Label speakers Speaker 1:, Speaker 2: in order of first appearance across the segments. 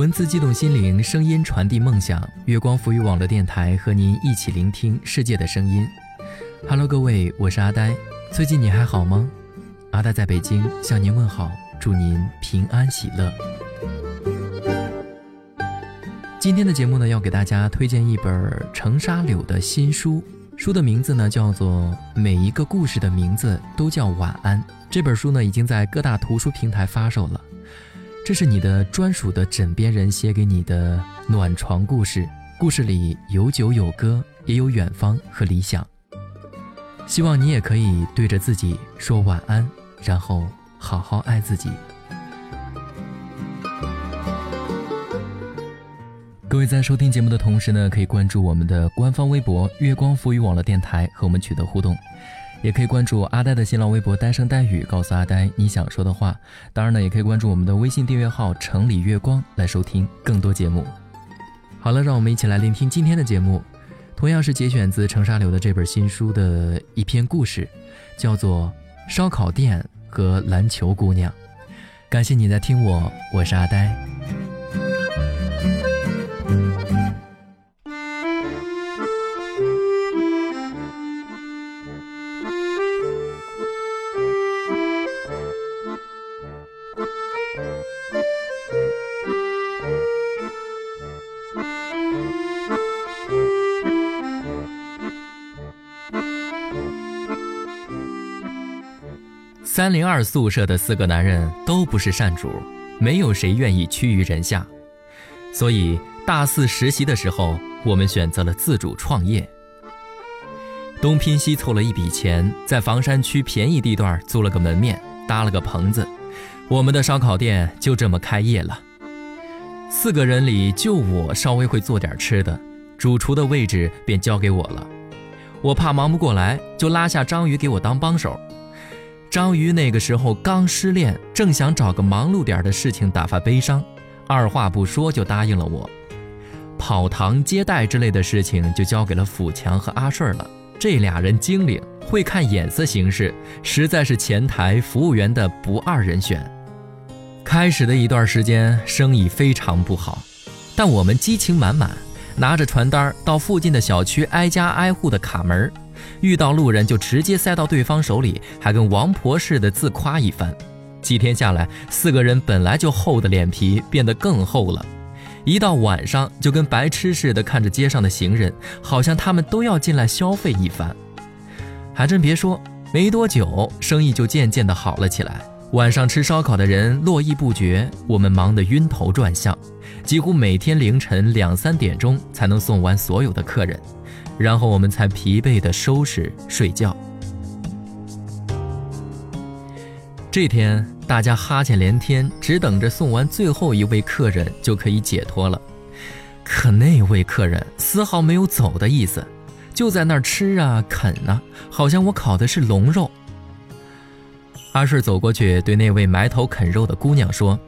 Speaker 1: 文字激动心灵，声音传递梦想。月光浮语网络电台和您一起聆听世界的声音。Hello，各位，我是阿呆。最近你还好吗？阿呆在北京向您问好，祝您平安喜乐。今天的节目呢，要给大家推荐一本程沙柳的新书，书的名字呢叫做《每一个故事的名字都叫晚安》。这本书呢已经在各大图书平台发售了。这是你的专属的枕边人写给你的暖床故事，故事里有酒有歌，也有远方和理想。希望你也可以对着自己说晚安，然后好好爱自己。各位在收听节目的同时呢，可以关注我们的官方微博“月光浮语网络电台”和我们取得互动。也可以关注阿呆的新浪微博“呆声呆语”，告诉阿呆你想说的话。当然呢，也可以关注我们的微信订阅号“城里月光”来收听更多节目。好了，让我们一起来聆听今天的节目，同样是节选自程沙流的这本新书的一篇故事，叫做《烧烤店和篮球姑娘》。感谢你在听我，我是阿呆。三零二宿舍的四个男人都不是善主，没有谁愿意屈于人下，所以大四实习的时候，我们选择了自主创业。东拼西凑了一笔钱，在房山区便宜地段租了个门面，搭了个棚子，我们的烧烤店就这么开业了。四个人里就我稍微会做点吃的，主厨的位置便交给我了。我怕忙不过来，就拉下章鱼给我当帮手。章鱼那个时候刚失恋，正想找个忙碌点的事情打发悲伤，二话不说就答应了我。跑堂接待之类的事情就交给了富强和阿顺了，这俩人精灵，会看眼色行事，实在是前台服务员的不二人选。开始的一段时间生意非常不好，但我们激情满满，拿着传单到附近的小区挨家挨户的卡门。遇到路人就直接塞到对方手里，还跟王婆似的自夸一番。几天下来，四个人本来就厚的脸皮变得更厚了。一到晚上，就跟白痴似的看着街上的行人，好像他们都要进来消费一番。还真别说，没多久，生意就渐渐的好了起来。晚上吃烧烤的人络绎不绝，我们忙得晕头转向，几乎每天凌晨两三点钟才能送完所有的客人。然后我们才疲惫地收拾睡觉。这天大家哈欠连天，只等着送完最后一位客人就可以解脱了。可那位客人丝毫没有走的意思，就在那儿吃啊啃啊，好像我烤的是龙肉。阿顺走过去对那位埋头啃肉的姑娘说：“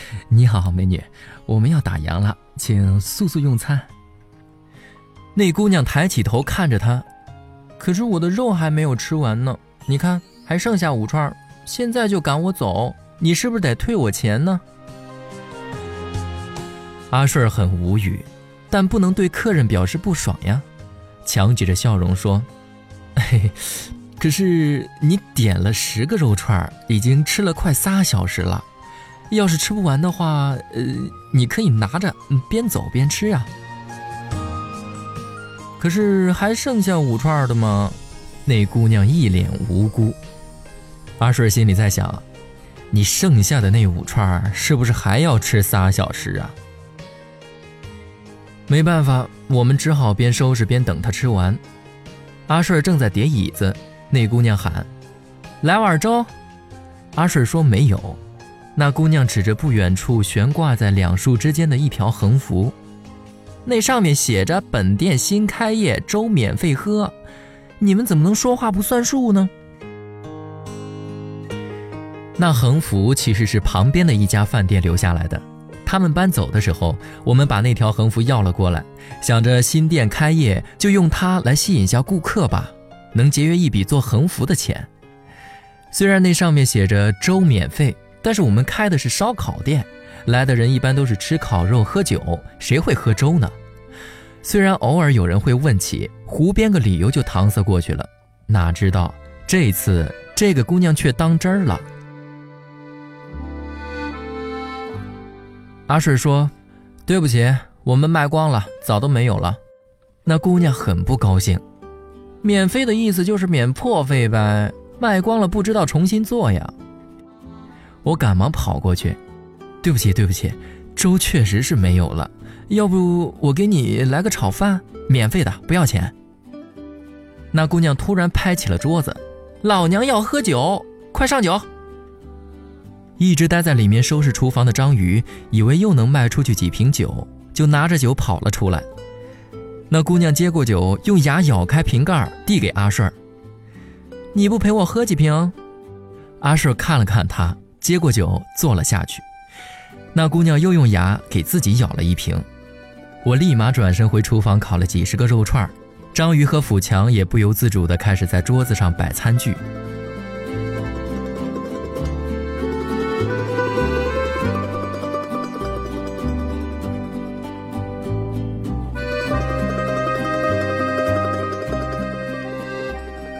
Speaker 1: 你好，美女，我们要打烊了，请速速用餐。”那姑娘抬起头看着他，可是我的肉还没有吃完呢，你看还剩下五串，现在就赶我走，你是不是得退我钱呢？阿顺很无语，但不能对客人表示不爽呀，强挤着笑容说：“嘿，可是你点了十个肉串，已经吃了快仨小时了，要是吃不完的话，呃，你可以拿着，边走边吃啊。”可是还剩下五串的吗？那姑娘一脸无辜。阿顺心里在想：你剩下的那五串是不是还要吃仨小时啊？没办法，我们只好边收拾边等他吃完。阿顺正在叠椅子，那姑娘喊：“来碗粥。”阿顺说：“没有。”那姑娘指着不远处悬挂在两树之间的一条横幅。那上面写着“本店新开业，粥免费喝”，你们怎么能说话不算数呢？那横幅其实是旁边的一家饭店留下来的，他们搬走的时候，我们把那条横幅要了过来，想着新店开业就用它来吸引一下顾客吧，能节约一笔做横幅的钱。虽然那上面写着粥免费，但是我们开的是烧烤店。来的人一般都是吃烤肉喝酒，谁会喝粥呢？虽然偶尔有人会问起，胡编个理由就搪塞过去了，哪知道这次这个姑娘却当真了。阿顺说：“对不起，我们卖光了，早都没有了。”那姑娘很不高兴。免费的意思就是免破费呗，卖光了不知道重新做呀。我赶忙跑过去，对不起对不起，粥确实是没有了，要不我给你来个炒饭，免费的不要钱。那姑娘突然拍起了桌子，老娘要喝酒，快上酒！一直待在里面收拾厨房的章鱼，以为又能卖出去几瓶酒，就拿着酒跑了出来。那姑娘接过酒，用牙咬开瓶盖，递给阿顺：“你不陪我喝几瓶？”阿顺看了看他，接过酒坐了下去。那姑娘又用牙给自己舀了一瓶。我立马转身回厨房烤了几十个肉串章鱼和富强也不由自主地开始在桌子上摆餐具。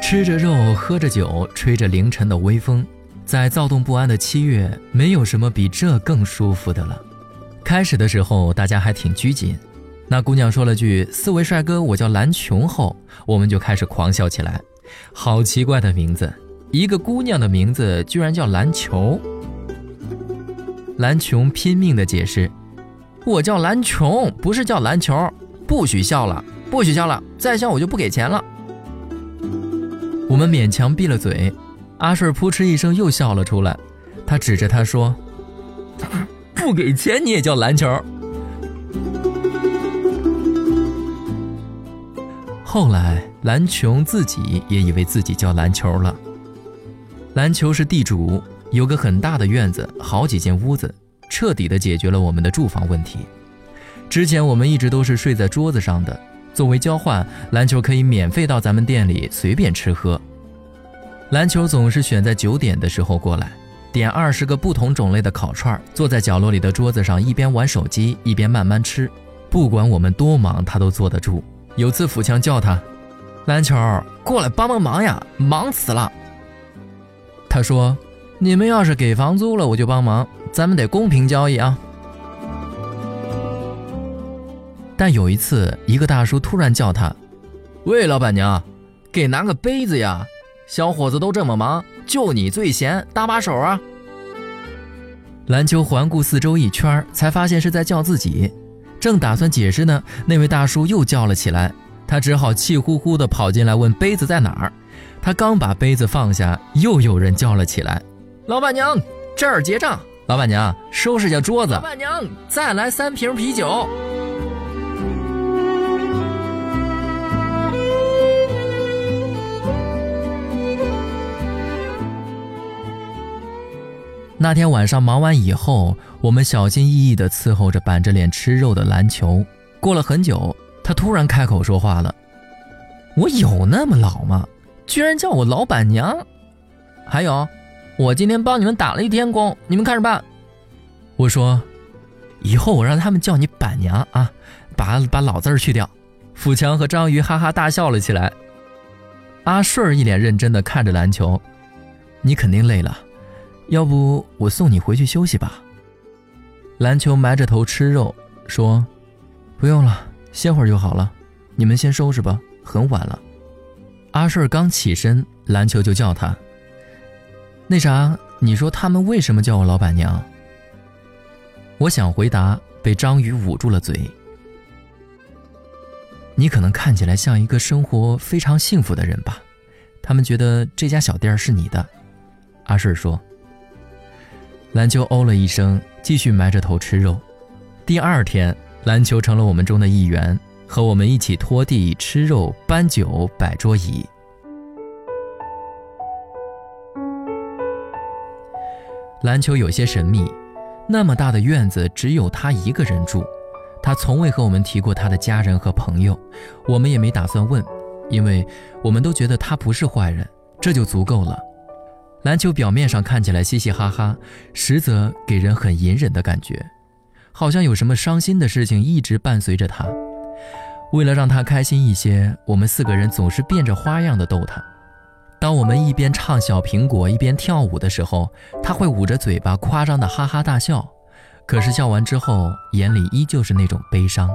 Speaker 1: 吃着肉，喝着酒，吹着凌晨的微风，在躁动不安的七月，没有什么比这更舒服的了。开始的时候，大家还挺拘谨。那姑娘说了句“四位帅哥，我叫蓝琼”后，我们就开始狂笑起来。好奇怪的名字，一个姑娘的名字居然叫篮球。蓝琼拼命地解释：“我叫蓝琼，不是叫篮球。不许笑了，不许笑了，再笑我就不给钱了。”我们勉强闭了嘴，阿顺扑哧一声又笑了出来。他指着他说：“不给钱你也叫篮球？”后来蓝琼自己也以为自己叫篮球了。篮球是地主，有个很大的院子，好几间屋子，彻底的解决了我们的住房问题。之前我们一直都是睡在桌子上的。作为交换，篮球可以免费到咱们店里随便吃喝。篮球总是选在九点的时候过来，点二十个不同种类的烤串，坐在角落里的桌子上，一边玩手机一边慢慢吃。不管我们多忙，他都坐得住。有次富强叫他：“篮球，过来帮帮忙呀，忙死了。”他说：“你们要是给房租了，我就帮忙，咱们得公平交易啊。”但有一次，一个大叔突然叫他：“喂，老板娘，给拿个杯子呀！小伙子都这么忙，就你最闲，搭把手啊！”篮球环顾四周一圈，才发现是在叫自己。正打算解释呢，那位大叔又叫了起来，他只好气呼呼地跑进来问杯子在哪儿。他刚把杯子放下，又有人叫了起来：“老板娘，这儿结账！老板娘，收拾下桌子！老板娘，再来三瓶啤酒！”那天晚上忙完以后，我们小心翼翼地伺候着板着脸吃肉的篮球。过了很久，他突然开口说话了：“我有那么老吗？居然叫我老板娘！还有，我今天帮你们打了一天工，你们看着办。”我说：“以后我让他们叫你板娘啊，把把老字儿去掉。”富强和章鱼哈哈大笑了起来。阿顺一脸认真地看着篮球：“你肯定累了。”要不我送你回去休息吧。篮球埋着头吃肉，说：“不用了，歇会儿就好了。你们先收拾吧，很晚了。”阿顺刚起身，篮球就叫他：“那啥，你说他们为什么叫我老板娘？”我想回答，被章鱼捂住了嘴。你可能看起来像一个生活非常幸福的人吧？他们觉得这家小店是你的。阿顺说。篮球哦了一声，继续埋着头吃肉。第二天，篮球成了我们中的一员，和我们一起拖地、吃肉、搬酒、摆桌椅。篮球有些神秘，那么大的院子只有他一个人住，他从未和我们提过他的家人和朋友，我们也没打算问，因为我们都觉得他不是坏人，这就足够了。篮球表面上看起来嘻嘻哈哈，实则给人很隐忍的感觉。好像有什么伤心的事情一直伴随着他。为了让他开心一些，我们四个人总是变着花样的逗他。当我们一边唱小苹果一边跳舞的时候，他会捂着嘴巴夸张的哈哈大笑，可是笑完之后，眼里依旧是那种悲伤。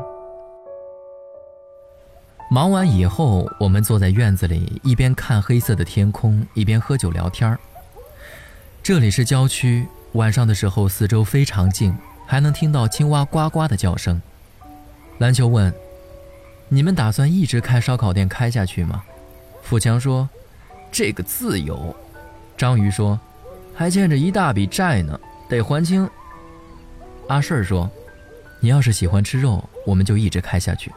Speaker 1: 忙完以后，我们坐在院子里，一边看黑色的天空，一边喝酒聊天儿这里是郊区，晚上的时候四周非常静，还能听到青蛙呱呱的叫声。篮球问：“你们打算一直开烧烤店开下去吗？”富强说。这个自由，章鱼说，还欠着一大笔债呢，得还清。阿顺说，你要是喜欢吃肉，我们就一直开下去。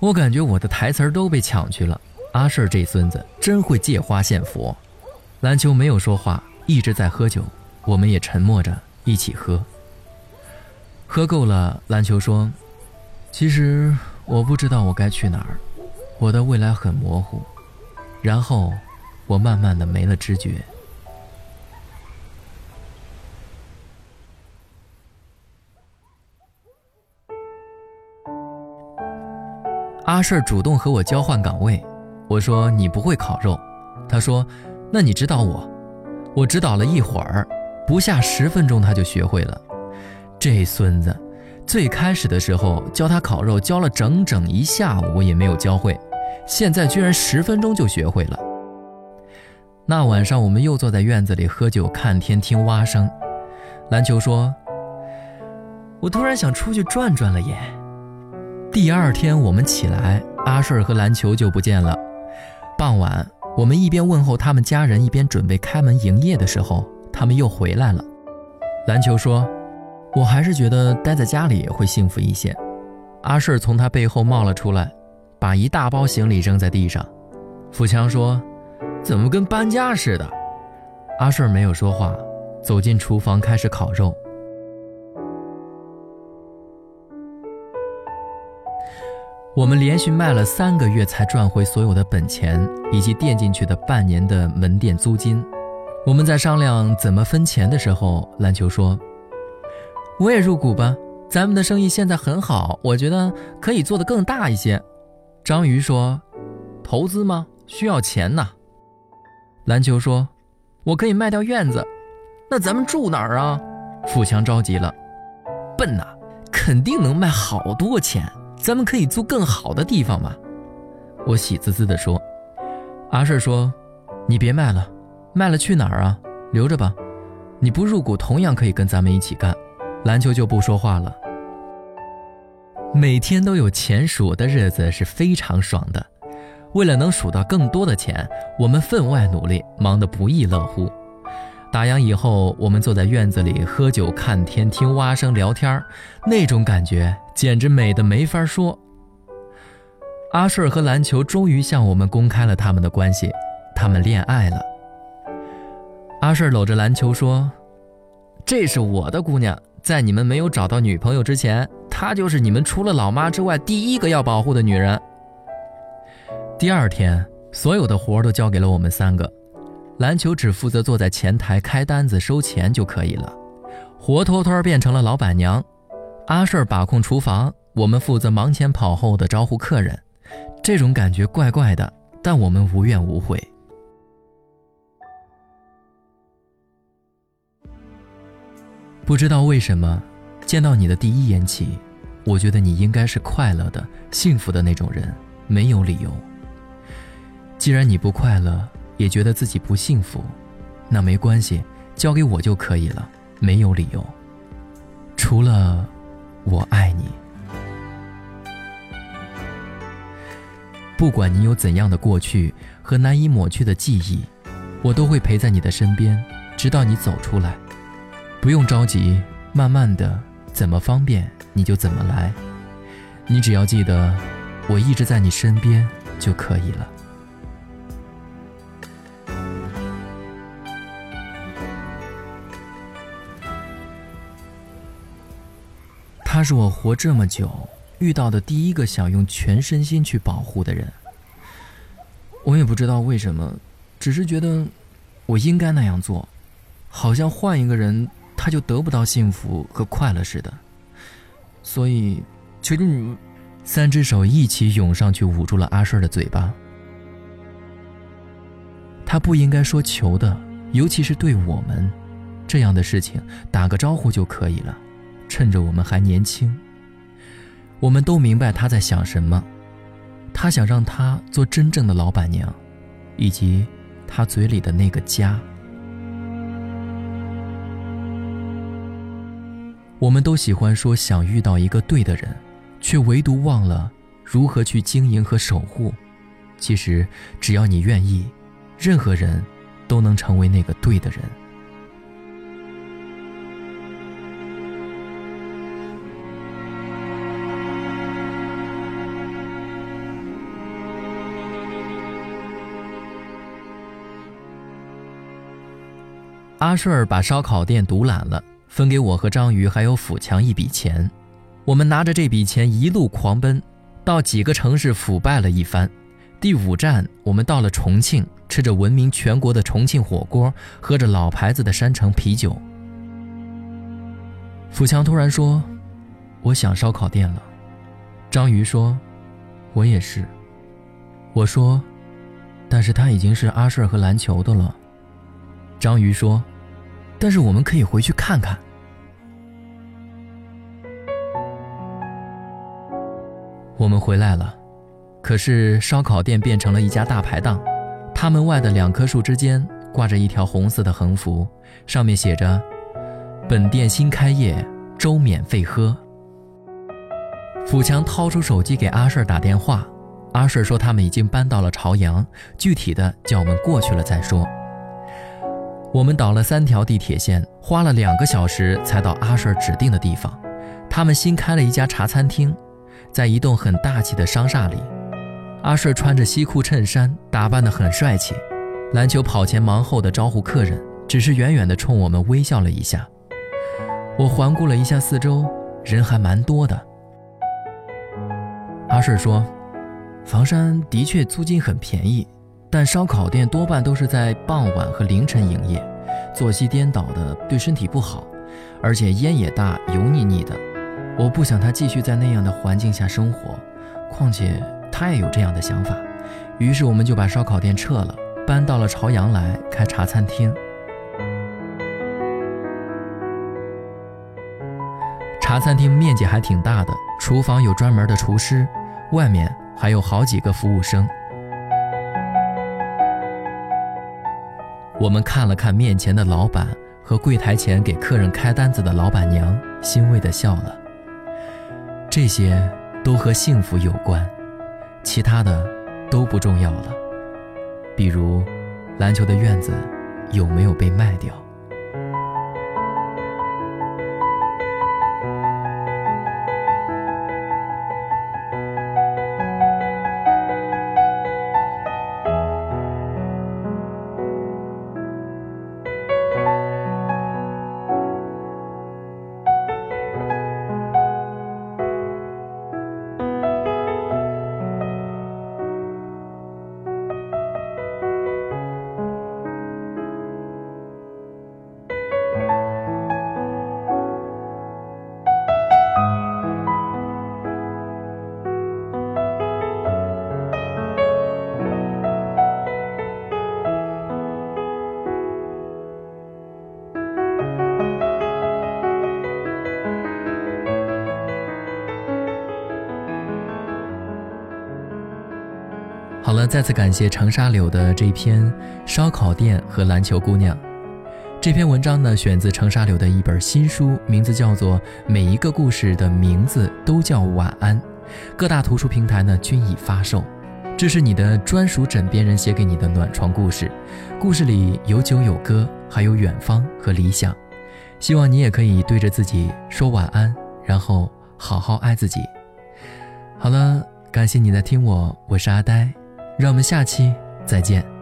Speaker 1: 我感觉我的台词都被抢去了。阿顺这孙子真会借花献佛。篮球没有说话，一直在喝酒，我们也沉默着一起喝。喝够了，篮球说，其实我不知道我该去哪儿，我的未来很模糊。然后，我慢慢的没了知觉。阿顺主动和我交换岗位，我说你不会烤肉，他说，那你指导我。我指导了一会儿，不下十分钟他就学会了。这孙子，最开始的时候教他烤肉，教了整整一下午也没有教会。现在居然十分钟就学会了。那晚上我们又坐在院子里喝酒、看天、听蛙声。篮球说：“我突然想出去转转了耶。”第二天我们起来，阿顺和篮球就不见了。傍晚，我们一边问候他们家人，一边准备开门营业的时候，他们又回来了。篮球说：“我还是觉得待在家里会幸福一些。”阿顺从他背后冒了出来。把一大包行李扔在地上，富强说：“怎么跟搬家似的？”阿顺没有说话，走进厨房开始烤肉。我们连续卖了三个月才赚回所有的本钱，以及垫进去的半年的门店租金。我们在商量怎么分钱的时候，篮球说：“我也入股吧，咱们的生意现在很好，我觉得可以做得更大一些。”章鱼说：“投资吗？需要钱呐。”篮球说：“我可以卖掉院子，那咱们住哪儿啊？”富强着急了：“笨呐，肯定能卖好多钱，咱们可以租更好的地方嘛。”我喜滋滋地说：“阿顺说，你别卖了，卖了去哪儿啊？留着吧，你不入股，同样可以跟咱们一起干。”篮球就不说话了。每天都有钱数的日子是非常爽的。为了能数到更多的钱，我们分外努力，忙得不亦乐乎。打烊以后，我们坐在院子里喝酒、看天、听蛙声、聊天那种感觉简直美得没法说。阿顺和篮球终于向我们公开了他们的关系，他们恋爱了。阿顺搂着篮球说：“这是我的姑娘，在你们没有找到女朋友之前。”她就是你们除了老妈之外第一个要保护的女人。第二天，所有的活都交给了我们三个，篮球只负责坐在前台开单子收钱就可以了，活脱脱变成了老板娘。阿顺把控厨房，我们负责忙前跑后的招呼客人，这种感觉怪怪的，但我们无怨无悔。不知道为什么，见到你的第一眼起。我觉得你应该是快乐的、幸福的那种人，没有理由。既然你不快乐，也觉得自己不幸福，那没关系，交给我就可以了，没有理由。除了我爱你，不管你有怎样的过去和难以抹去的记忆，我都会陪在你的身边，直到你走出来。不用着急，慢慢的，怎么方便？你就怎么来，你只要记得，我一直在你身边就可以了。他是我活这么久遇到的第一个想用全身心去保护的人。我也不知道为什么，只是觉得我应该那样做，好像换一个人他就得不到幸福和快乐似的。
Speaker 2: 所以，求求你们。
Speaker 1: 三只手一起涌上去，捂住了阿顺的嘴巴。他不应该说求的，尤其是对我们，这样的事情打个招呼就可以了，趁着我们还年轻。我们都明白他在想什么，他想让他做真正的老板娘，以及他嘴里的那个家。我们都喜欢说想遇到一个对的人。却唯独忘了如何去经营和守护。其实，只要你愿意，任何人都能成为那个对的人。阿顺儿把烧烤店独揽了，分给我和章鱼还有富强一笔钱。我们拿着这笔钱一路狂奔，到几个城市腐败了一番。第五站，我们到了重庆，吃着闻名全国的重庆火锅，喝着老牌子的山城啤酒。富强突然说：“我想烧烤店了。”章鱼说：“我也是。”我说：“但是他已经是阿顺和篮球的了。”章鱼说：“但是我们可以回去看看。”我们回来了，可是烧烤店变成了一家大排档。他门外的两棵树之间挂着一条红色的横幅，上面写着：“本店新开业，粥免费喝。”富强掏出手机给阿顺打电话，阿顺说他们已经搬到了朝阳，具体的叫我们过去了再说。我们倒了三条地铁线，花了两个小时才到阿顺指定的地方。他们新开了一家茶餐厅。在一栋很大气的商厦里，阿顺穿着西裤衬衫，打扮得很帅气。篮球跑前忙后的招呼客人，只是远远地冲我们微笑了一下。我环顾了一下四周，人还蛮多的。阿顺说：“房山的确租金很便宜，但烧烤店多半都是在傍晚和凌晨营业，作息颠倒的对身体不好，而且烟也大，油腻腻的。”我不想他继续在那样的环境下生活，况且他也有这样的想法。于是我们就把烧烤店撤了，搬到了朝阳来开茶餐厅。茶餐厅面积还挺大的，厨房有专门的厨师，外面还有好几个服务生。我们看了看面前的老板和柜台前给客人开单子的老板娘，欣慰地笑了。这些都和幸福有关，其他的都不重要了。比如，篮球的院子有没有被卖掉？再次感谢长沙柳的这篇烧烤店和篮球姑娘。这篇文章呢，选自长沙柳的一本新书，名字叫做《每一个故事的名字都叫晚安》，各大图书平台呢均已发售。这是你的专属枕边人写给你的暖床故事，故事里有酒有歌，还有远方和理想。希望你也可以对着自己说晚安，然后好好爱自己。好了，感谢你在听我，我是阿呆。让我们下期再见。